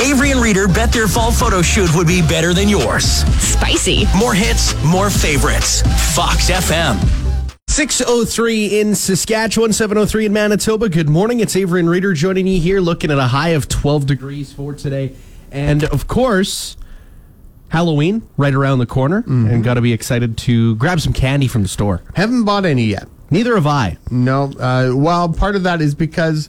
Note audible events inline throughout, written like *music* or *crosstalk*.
Avery and Reader bet their fall photo shoot would be better than yours. Spicy. More hits, more favorites. Fox FM. 603 in Saskatchewan, 703 in Manitoba. Good morning. It's Avery and Reader joining you here, looking at a high of 12 degrees for today. And of course, Halloween right around the corner. And got to be excited to grab some candy from the store. Haven't bought any yet. Neither have I. No. Uh, well, part of that is because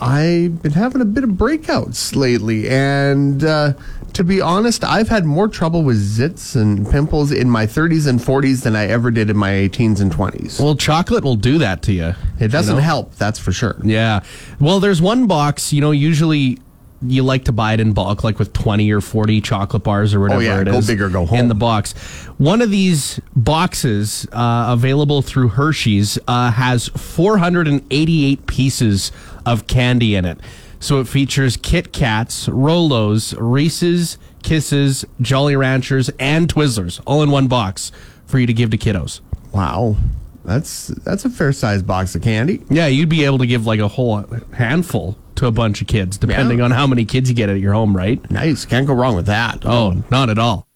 I've been having a bit of breakouts lately. And uh, to be honest, I've had more trouble with zits and pimples in my 30s and 40s than I ever did in my 18s and 20s. Well, chocolate will do that to you. it doesn't you know? help, that's for sure. Yeah. Well, there's one box, you know, usually you like to buy it in bulk, like with 20 or 40 chocolate bars or whatever Oh, yeah, it go is. big or go home. In the box. One of these boxes, uh, available through Hershey's, uh, has 488 pieces of candy in it. So it features Kit Kats, Rolos, Reese's, Kisses, Jolly Ranchers, and Twizzlers all in one box for you to give to kiddos. Wow. That's that's a fair sized box of candy. Yeah, you'd be able to give like a whole handful to a bunch of kids, depending Yeah. on how many kids you get at your home, right? Nice. Can't go wrong with that. Oh, not at all.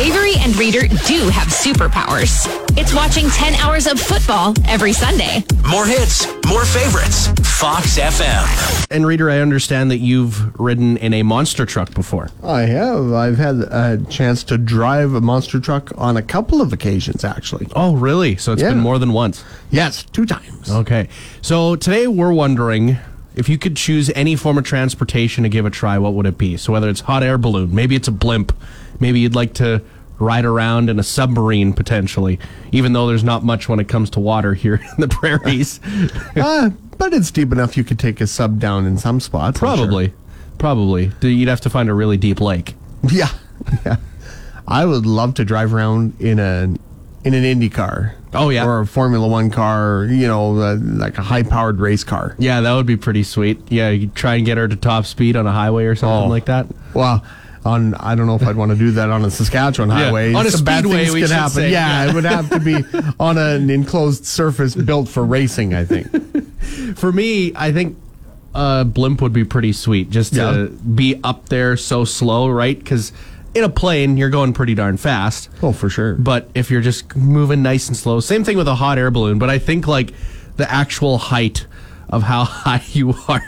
Avery and Reader do have superpowers. It's watching 10 hours of football every Sunday. More hits, more favorites. Fox FM. And Reader, I understand that you've ridden in a monster truck before. I have. I've had a chance to drive a monster truck on a couple of occasions, actually. Oh, really? So it's Yeah. been more than once. Yes, two times. Okay. So today we're wondering if you could choose any form of transportation to give a try, what would it be? So whether it's hot air balloon, maybe it's a blimp, maybe you'd like to ride around in a submarine potentially, even though there's not much when it comes to water here *laughs* in the prairies. *laughs* uh, but it's deep enough you could take a sub down in some spots. I'm sure. Probably. Probably. You'd have to find a really deep lake. *laughs* Yeah. Yeah. I would love to drive around in a in an Indy car. Oh, yeah. Or a Formula One car, you know, uh, like a high powered race car. Yeah, that would be pretty sweet. Yeah, you try and get her to top speed on a highway or something Oh. like that. Well, on I don't know if I'd want to do that on a Saskatchewan *laughs* highway. on a Some bad speedway, things we could happen. say, Yeah, yeah. it would have to be *laughs* on an enclosed surface built for racing. I think. *laughs* For me, I think a blimp would be pretty sweet just to Yeah. be up there so slow, right? Because in a plane, you're going pretty darn fast. Oh, for sure. But if you're just moving nice and slow, same thing with a hot air balloon. But I think like the actual height of how *laughs* high you are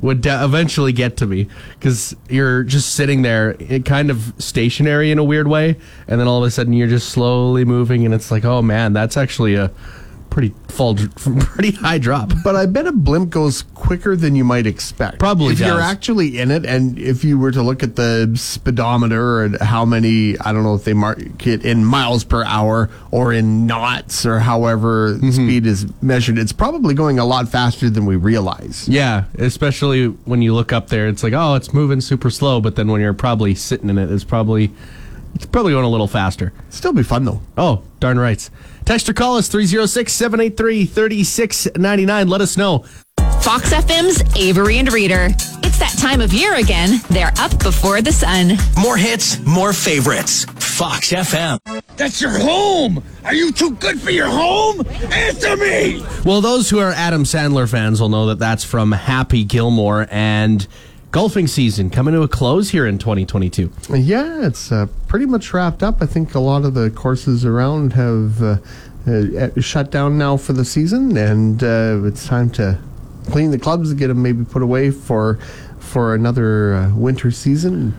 would de- eventually get to me. Because you're just sitting there, it kind of stationary in a weird way, and then all of a sudden you're just slowly moving, and it's like, oh man, that's actually a pretty fall, *laughs* pretty high drop. But I bet a blimp goes quicker than you might expect. Probably If you're actually in it, and if you were to look at the speedometer and how many, I don't know if they mark it in miles per hour or in knots or however Mm-hmm. speed is measured, it's probably going a lot faster than we realize. Yeah, especially when you look up there, it's like, oh, it's moving super slow, but then when you're probably sitting in it, it's probably it's probably going a little faster. Still be fun though. Oh, darn rights. Text or call us 306 783 3699. Let us know. Fox FM's Avery and Reader. It's that time of year again. They're up before the sun. More hits, more favorites. Fox FM. That's your home! Are you too good for your home? Answer me! Well, those who are Adam Sandler fans will know that that's from Happy Gilmore and golfing season coming to a close here in 2022. Yeah, it's uh, pretty much wrapped up. I think a lot of the courses around have uh, uh, shut down now for the season, and uh, it's time to clean the clubs and get them maybe put away for for another uh, winter season.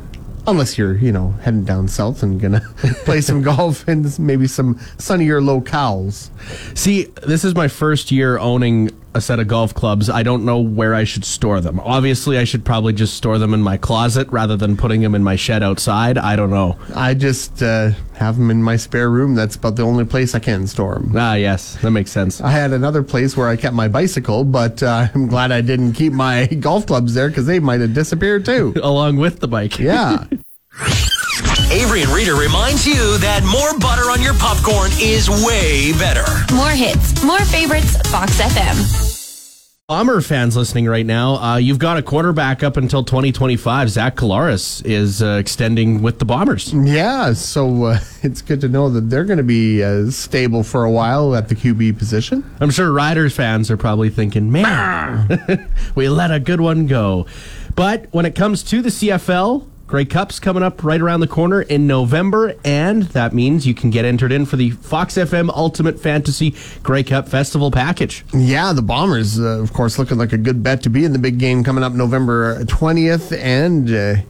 Unless you're, you know, heading down south and gonna *laughs* play some golf in maybe some sunnier locales. See, this is my first year owning a set of golf clubs, I don't know where I should store them. Obviously, I should probably just store them in my closet rather than putting them in my shed outside. I don't know. I just uh, have them in my spare room. That's about the only place I can store them. Ah, yes, that makes sense. I had another place where I kept my bicycle, but uh, *laughs* I'm glad I didn't keep my *laughs* golf clubs there because they might have disappeared too. *laughs* Along with the bike. Yeah. Avery and Reader reminds you that more butter on your popcorn is way better. More hits, more favorites, Fox FM. Bomber fans listening right now, uh, you've got a quarterback up until 2025. Zach Collaros is uh, extending with the Bombers. Yeah, so uh, *laughs* it's good to know that they're going to be uh, stable for a while at the QB position. I'm sure Riders fans are probably thinking, man, *laughs* we let a good one go. But when it comes to the CFL, Grey Cup's coming up right around the corner in November, and that means you can get entered in for the Fox FM Ultimate Fantasy Grey Cup Festival package. Yeah, the Bombers, uh, of course, looking like a good bet to be in the big game coming up November 20th. And uh,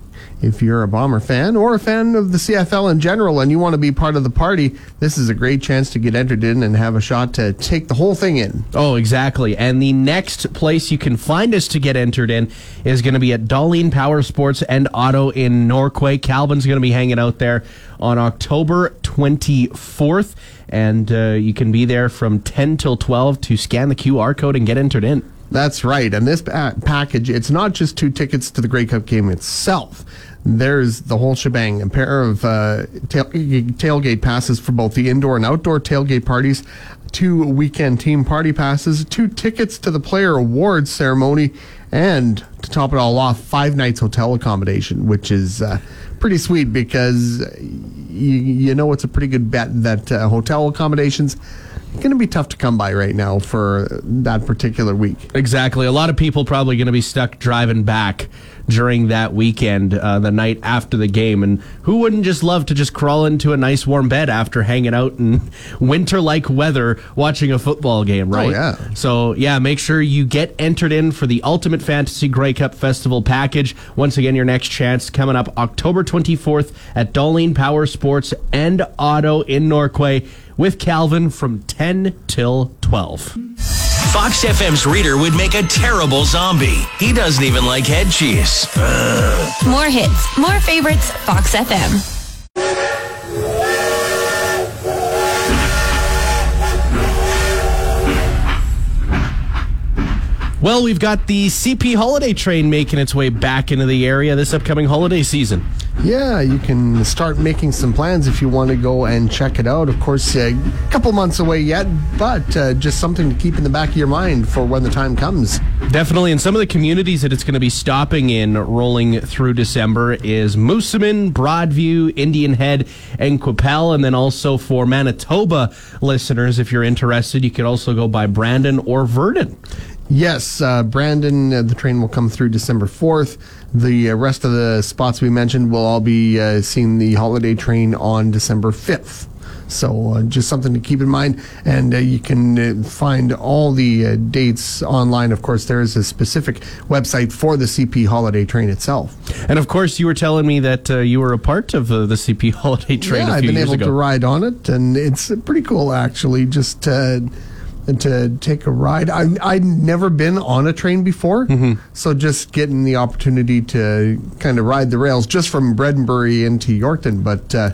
if you're a Bomber fan or a fan of the CFL in general and you want to be part of the party, this is a great chance to get entered in and have a shot to take the whole thing in. Oh, exactly. And the next place you can find us to get entered in is going to be at Darlene Power Sports and Auto in Norquay. Calvin's going to be hanging out there on October 24th. And uh, you can be there from 10 till 12 to scan the QR code and get entered in. That's right. And this pa- package, it's not just two tickets to the Grey Cup game itself. There's the whole shebang. A pair of uh, tail- tailgate passes for both the indoor and outdoor tailgate parties, two weekend team party passes, two tickets to the player awards ceremony, and to top it all off, five nights hotel accommodation, which is uh, pretty sweet because you, you know it's a pretty good bet that uh, hotel accommodations going to be tough to come by right now for that particular week. Exactly. A lot of people probably going to be stuck driving back during that weekend, uh, the night after the game. And who wouldn't just love to just crawl into a nice warm bed after hanging out in *laughs* winter like weather watching a football game, right? yeah. So, yeah, make sure you get entered in for the Ultimate Fantasy Grey Cup Festival package. Once again, your next chance coming up October 24th at Darlene Power Sports and Auto in Norquay with Calvin from 10 till 12. Fox FM's Reader would make a terrible zombie. He doesn't even like head cheese. More hits, more favorites, Fox FM. Well, we've got the CP holiday train making its way back into the area this upcoming holiday season. Yeah, you can start making some plans if you want to go and check it out. Of course, a couple months away yet, but uh, just something to keep in the back of your mind for when the time comes. Definitely, and some of the communities that it's going to be stopping in rolling through December is Moosomin, Broadview, Indian Head, and Qu'Appelle. And then also for Manitoba listeners, if you're interested, you could also go by Brandon or Virden. Yes, uh, Brandon, uh, the train will come through December 4th. The uh, rest of the spots we mentioned will all be uh, seeing the holiday train on December 5th. So uh, just something to keep in mind. And uh, you can uh, find all the uh, dates online. Of course, there is a specific website for the CP holiday train itself. And of course, you were telling me that uh, you were a part of uh, the CP *laughs* holiday train yeah, I've been able ago. to ride on it, and it's pretty cool actually. Just to, to take a ride. I I'd never been on a train before, Mm-hmm. so just getting the opportunity to kind of ride the rails just from Bredenbury into Yorkton, but. Uh,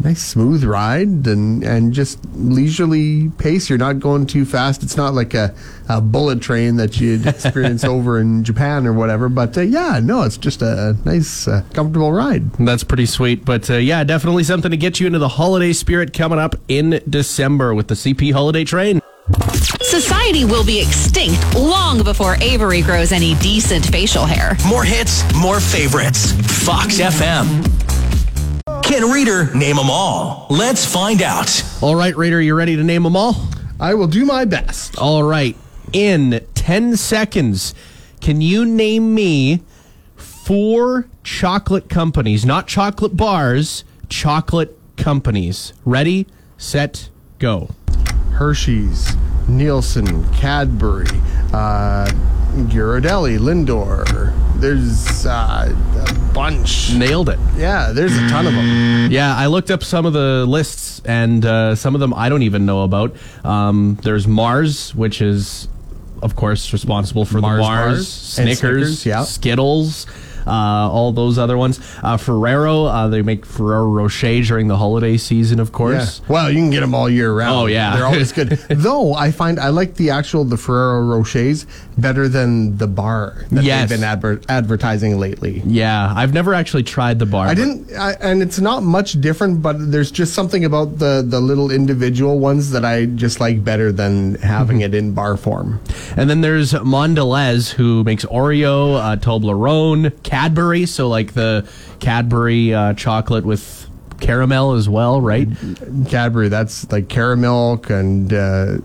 Nice smooth ride and, and just leisurely pace. You're not going too fast. It's not like a, a bullet train that you'd *laughs* experience over in Japan or whatever. But uh, yeah, no, it's just a nice, uh, comfortable ride. That's pretty sweet. But uh, yeah, definitely something to get you into the holiday spirit coming up in December with the CP holiday train. Society will be extinct long before Avery grows any decent facial hair. More hits, more favorites. Fox FM. Can Reader name them all? Let's find out. All right, Raider, you ready to name them all? I will do my best. All right. In 10 seconds, can you name me four chocolate companies, not chocolate bars, chocolate companies? Ready, set, go. Hershey's, Neilson, Cadbury, uh, Ghirardelli, Lindor. There's uh, a bunch. Nailed it. Yeah, there's a ton of them. Yeah, I looked up some of the lists, and uh, some of them I don't even know about. Um, there's Mars, which is of course, responsible for Mars the Mars, and Snickers, Snickers, yeah. Skittles. Uh, all those other ones. Uh, Ferrero, uh, they make Ferrero Rocher during the holiday season, of Yeah. course. Well, you can get them all year round. Oh, yeah. they're always good. *laughs* Though I find I like the actual the Ferrero Rochers better than the bar that Yes. they've been adver- advertising lately. Yeah, I've never actually tried the bar. I didn't, I, and it's not much different, but there's just something about the the little individual ones that I just like better than having it in bar form. And then there's Mondelez, who makes Oreo, uh, Toblerone, Cadbury. So like the Cadbury uh, chocolate with caramel as well, right? Cadbury, that's like caramel and uh,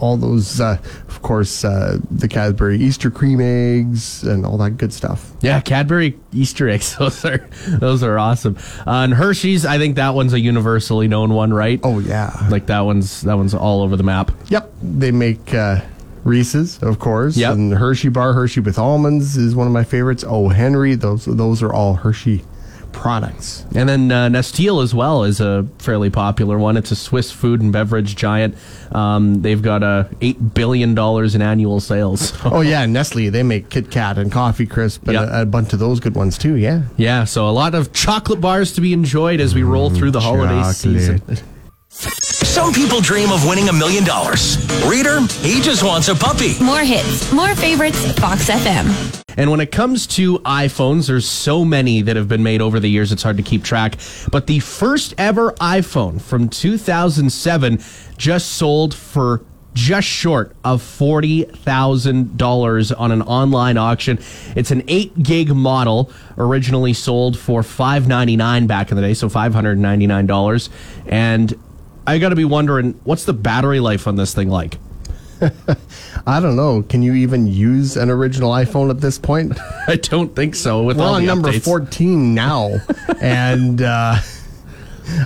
all those, uh, of course, uh, the Cadbury Easter cream eggs and all that good stuff. Yeah, Cadbury Easter eggs. *laughs* Those are those are awesome. Uh, and Hershey's, I think that one's a universally known one, right? Oh yeah, like that one's that one's all over the map. Yep, they make uh, Reese's, of course. Yep. and Hershey bar, Hershey with almonds is one of my favorites. Oh Henry, those those are all Hershey products. And then uh, Nestle as well is a fairly popular one. It's a Swiss food and beverage giant. Um, they've got uh, eight billion dollars in annual sales. *laughs* oh yeah, Nestle, they make Kit Kat and Coffee Crisp and Yep. a, a bunch of those good ones too. Yeah. Yeah, so a lot of chocolate bars to be enjoyed as we roll through the holiday chocolate. season. *laughs* Some people dream of winning a million dollars. Reader, he just wants a puppy. More hits, more favorites, Fox FM. And when it comes to iPhones, there's so many that have been made over the years, it's hard to keep track. But the first ever iPhone from 2007 just sold for just short of $40,000 on an online auction. It's an 8 gig model, originally sold for 599 back in the day, so $599. And I got to be wondering, what's the battery life on this thing like? *laughs* I don't know. Can you even use an original iPhone at this point? *laughs* I don't think so. With We're all on number updates. 14 now. *laughs* and uh,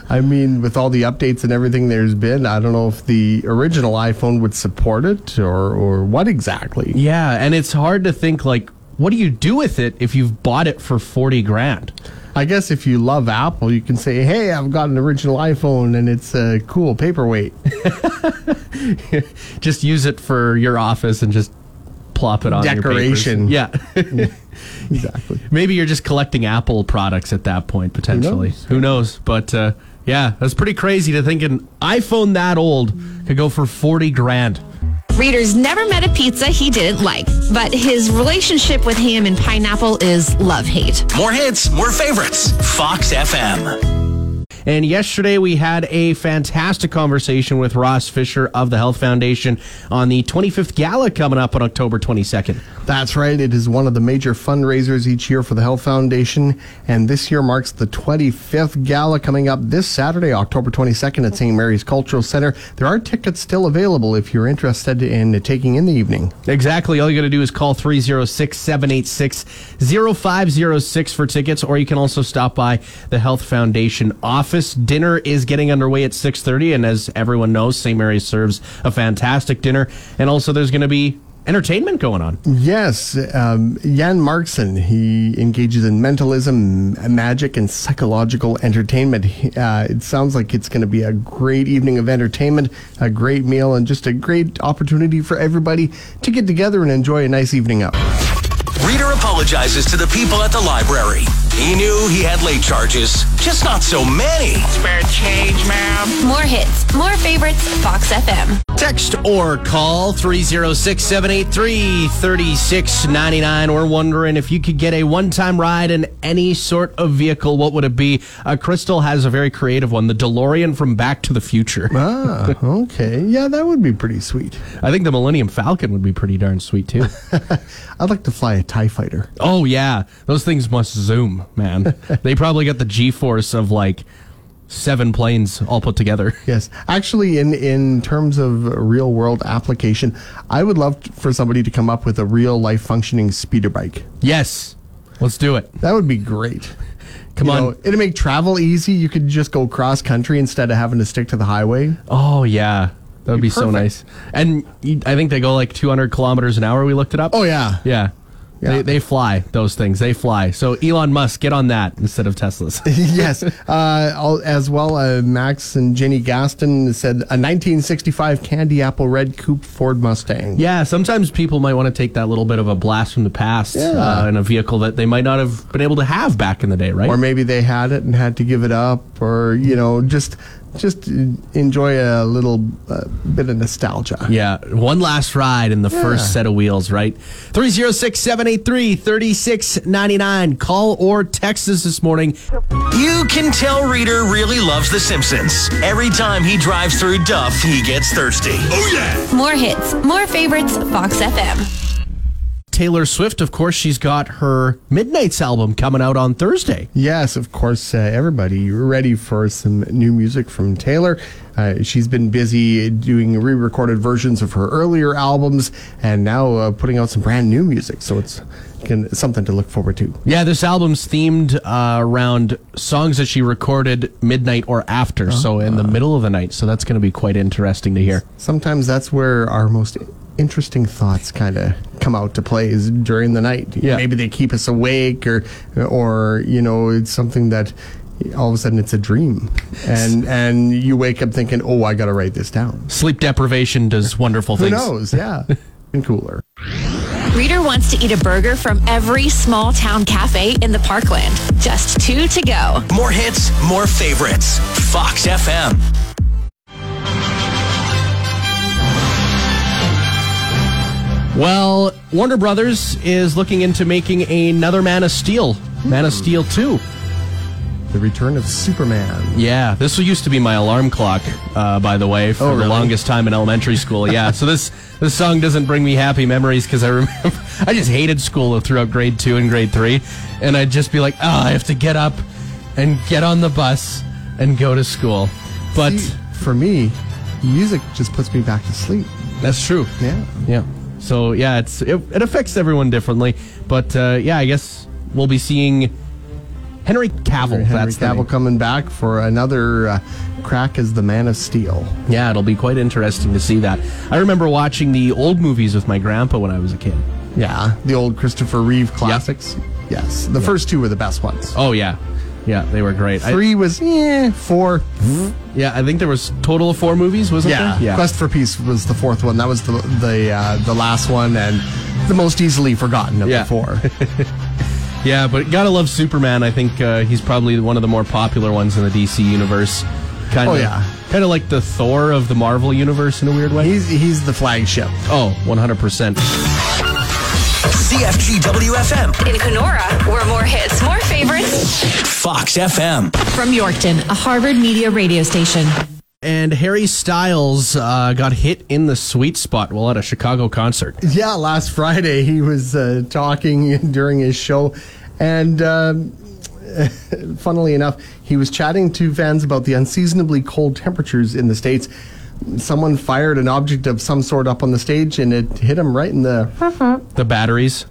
I mean, with all the updates and everything there's been, I don't know if the original iPhone would support it or, or what exactly. Yeah, and it's hard to think like, what do you do with it if you've bought it for forty grand? I guess if you love Apple, you can say, hey, I've got an original iPhone and it's a cool paperweight. *laughs* Just use it for your office and just plop it on. Decoration. Yeah, *laughs* exactly. maybe you're just collecting Apple products at that point potentially. knows? Who knows? But uh, yeah, that's pretty crazy to think an iPhone that old could go for forty grand. Readers never met a pizza he didn't like, but his relationship with ham and pineapple is love hate. More hits, more favorites. Fox FM. And yesterday we had a fantastic conversation with Ross Fisher of the Health Foundation on the 25th gala coming up on October 22nd. That's right. It is one of the major fundraisers each year for the Health Foundation. And this year marks the 25th gala coming up this Saturday, October 22nd at St. Mary's Cultural Center. There are tickets still available if you're interested in taking in the evening. Exactly. All you got to do is call 306 786 0506 for tickets, or you can also stop by the Health Foundation office. Dinner is getting underway at 6.30, and as everyone knows, St. Mary's serves a fantastic dinner. And also there's going to be entertainment going on. Yes, um, Jan Markson, he engages in mentalism, magic, and psychological entertainment. Uh, it sounds like it's going to be a great evening of entertainment, a great meal, and just a great opportunity for everybody to get together and enjoy a nice evening out. Reader apologizes to the people at the library. He knew he had late charges, just not so many. Spare change, ma'am. More hits, more favorites, Fox FM. Text or call 306 783 3699. We're wondering if you could get a one time ride in any sort of vehicle, what would it be? Uh, Crystal has a very creative one the DeLorean from Back to the Future. Ah, okay. Yeah, that would be pretty sweet. I think the Millennium Falcon would be pretty darn sweet too. *laughs* I'd like to fly a TIE fighter. oh, yeah. Those things must zoom, man. *laughs* they probably got the G force of like seven planes all put together. *laughs* Yes, actually, in in terms of real world application, I would love for somebody to come up with a real life functioning speeder bike. Yes. Let's do it. That would be great. *laughs* Come You on. know, it'd make travel easy. You could just go cross country instead of having to stick to the highway. Oh, yeah. That would be, so nice. And I think they go like 200 kilometers an hour. We looked it up. Oh yeah, Yeah. Yeah. They, they fly, those things. They fly. So Elon Musk, get on that instead of Teslas. *laughs* yes. Uh, as well, uh, Max and Jenny Gaston said a 1965 candy apple red coupe Ford Mustang. yeah, sometimes people might want to take that little bit of a blast from the past Yeah. uh, in a vehicle that they might not have been able to have back in the day, right? Or maybe they had it and had to give it up, or you know, just just enjoy a little uh, bit of nostalgia. Yeah, one last ride in the Yeah. first set of wheels, right? 306 783 3699. Call or text us this morning. You can tell Reader really loves The Simpsons. Every time he drives through Duff, he gets thirsty. Oh yeah! More hits, more favorites, Fox FM. Taylor Swift, of course, she's got her Midnights album coming out on Thursday. Yes, of course, uh, everybody you're ready for some new music from Taylor. Uh, she's been busy doing re recorded versions of her earlier albums and now uh, putting out some brand new music. So it's can, something to look forward to. Yeah, this album's themed uh, around songs that she recorded midnight or after, so in the middle of the night. So that's going to be quite interesting to hear. Sometimes that's where our most interesting thoughts kind of come out to play is during the night. Yeah. Maybe they keep us awake or or you know it's something that all of a sudden it's a dream and and you wake up thinking, "Oh, I got to write this down." Sleep deprivation does *laughs* wonderful Who things. knows? Yeah. *laughs* and cooler. Reader wants to eat a burger from every small town cafe in the parkland. Just two to go. More hits, more favorites. Fox FM. Well, Warner Brothers is looking into making another Man of Steel, Man of Steel 2. The Return of Superman. Yeah, this used to be my alarm clock, uh, by the way, for Oh, the longest time in elementary school. Yeah, so this *laughs* this song doesn't bring me happy memories because I remember *laughs* I just hated school throughout grade two and grade three, and I'd just be like, oh, I have to get up and get on the bus and go to school. But See, for me, music just puts me back to sleep. that's true. Yeah. Yeah. So yeah, it's it, it affects everyone differently, but uh, yeah, I guess we'll be seeing Henry Cavill. Henry that's Cavill coming back for another uh, crack as the Man of Steel. Yeah, it'll be quite interesting to see that. I remember watching the old movies with my grandpa when I was a kid. Yeah, the old Christopher Reeve classics. Yes, the first two were the best ones. Oh yeah, yeah, they were great. I- Three was eh, four. yeah, I think there was total of four movies, wasn't Yeah, there? Yeah, Quest for Peace was the fourth one. That was the the uh, the last one and the most easily forgotten of Yeah. the four. *laughs* yeah, but gotta love Superman. I think uh, he's probably one of the more popular ones in the DC universe. Kind of, Oh, yeah. kind of like the Thor of the Marvel universe in a weird way. he's he's the flagship. oh, 100 percent. CFGW FM. In Canora, we're more hits, more favorites. Fox FM. From Yorkton, a Harvard Media radio station. And Harry Styles uh, got hit in the sweet spot while at a Chicago concert. Yeah, last Friday he was uh, talking *laughs* during his show, and um, *laughs* funnily enough, he was chatting to fans about the unseasonably cold temperatures in the states. Someone fired an object of some sort up on the stage, and it hit him right in the The batteries.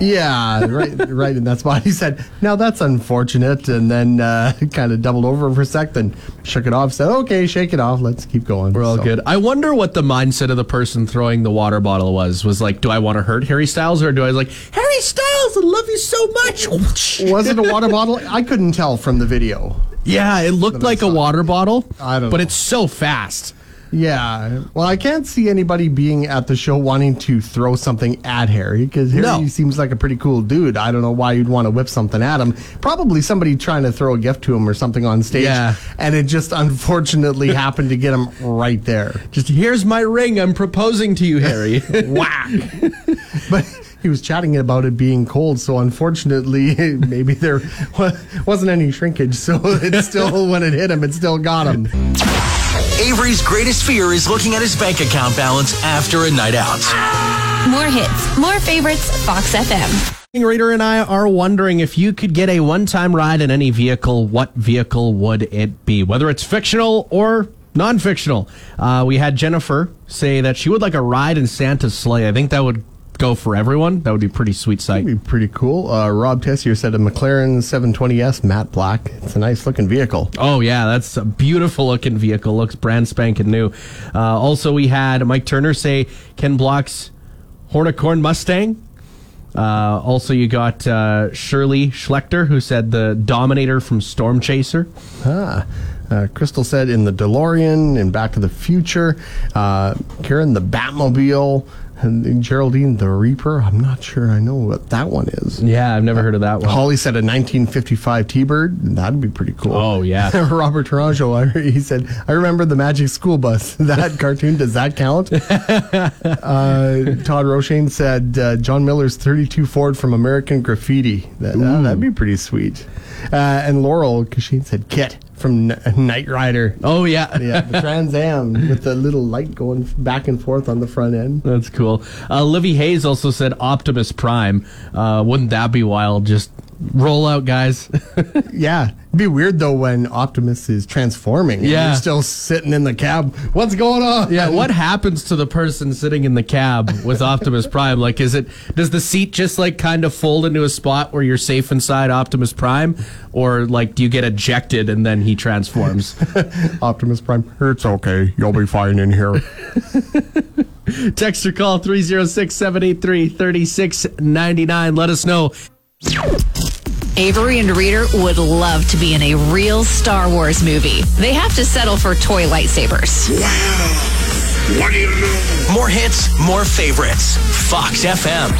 yeah, right, right in that spot. *laughs* He said, "Now that's unfortunate," and then uh, *laughs* kind of doubled over for a sec, then shook it off. Said, "Okay, shake it off. Let's keep going." We're all So- good. I wonder what the mindset of the person throwing the water bottle was. Was like, do I want to hurt Harry Styles or do I like Harry Styles? I love you so much. *laughs* Was it a water bottle? I couldn't tell from the video. yeah, it looked like a water bottle. I don't But know. it's so fast. Yeah. Well, I can't see anybody being at the show wanting to throw something at Harry because Harry No. seems like a pretty cool dude. I don't know why you'd want to whip something at him. Probably somebody trying to throw a gift to him or something on stage. Yeah. And it just unfortunately *laughs* happened to get him right there. Just here's my ring. I'm proposing to you, Harry. *laughs* Whack. *laughs* but he was chatting about it being cold, so unfortunately, maybe there wasn't any shrinkage. So it still, when it hit him, it still got him. Avery's greatest fear is looking at his bank account balance after a night out. More hits, more favorites, Fox FM. Reader and I are wondering if you could get a one-time ride in any vehicle, what vehicle would it be? Whether it's fictional or non-fictional. Uh, we had Jennifer say that she would like a ride in Santa's sleigh. I think that would go for everyone. That would be pretty sweet sight. Be pretty cool. Uh, Rob Tessier said a McLaren 720S matte black. It's a nice looking vehicle. Oh yeah, that's a beautiful looking vehicle. Looks brand spanking new. Uh, also, we had Mike Turner say Ken Block's Hoonicorn Mustang. Uh, also, you got uh, Shirley Schlechter, who said the Dominator from Storm Chaser. Ah. Uh, Crystal said in the DeLorean, in Back to the Future. Uh, Karen, the Batmobile. And Geraldine, the Reaper. I'm not sure I know what that one is. Yeah, I've never heard of that one. Holly said a 1955 T-Bird. That'd be pretty cool. Oh, yeah. *laughs* Robert Taranjo, he said, I remember the Magic School Bus. *laughs* That cartoon, does that count? *laughs* uh, Todd Roshane said uh, John Milner's 32 Ford from American Graffiti. That, uh, that'd be pretty sweet. Uh, and Laurel Kasheen said KITT from N- Knight Rider. Oh, yeah. *laughs* Yeah, the Trans Am with the little light going back and forth on the front end. That's cool. Uh, Livy Hayes also said Optimus Prime. Uh, wouldn't that be wild? Just roll out, guys. *laughs* Yeah. It'd be weird though when Optimus is transforming. and Yeah. You're still sitting in the cab. What's going on? yeah, what *laughs* happens to the person sitting in the cab with Optimus Prime? Like, is it does the seat just like kind of fold into a spot where you're safe inside Optimus Prime, or like do you get ejected and then he transforms? *laughs* Optimus Prime. It's okay. You'll be fine in here. Text or call 306 783 3699. Let us know. Avery and Reader would love to be in a real Star Wars movie. They have to settle for toy lightsabers. Wow. What do you know? More hits, more favorites. Fox FM.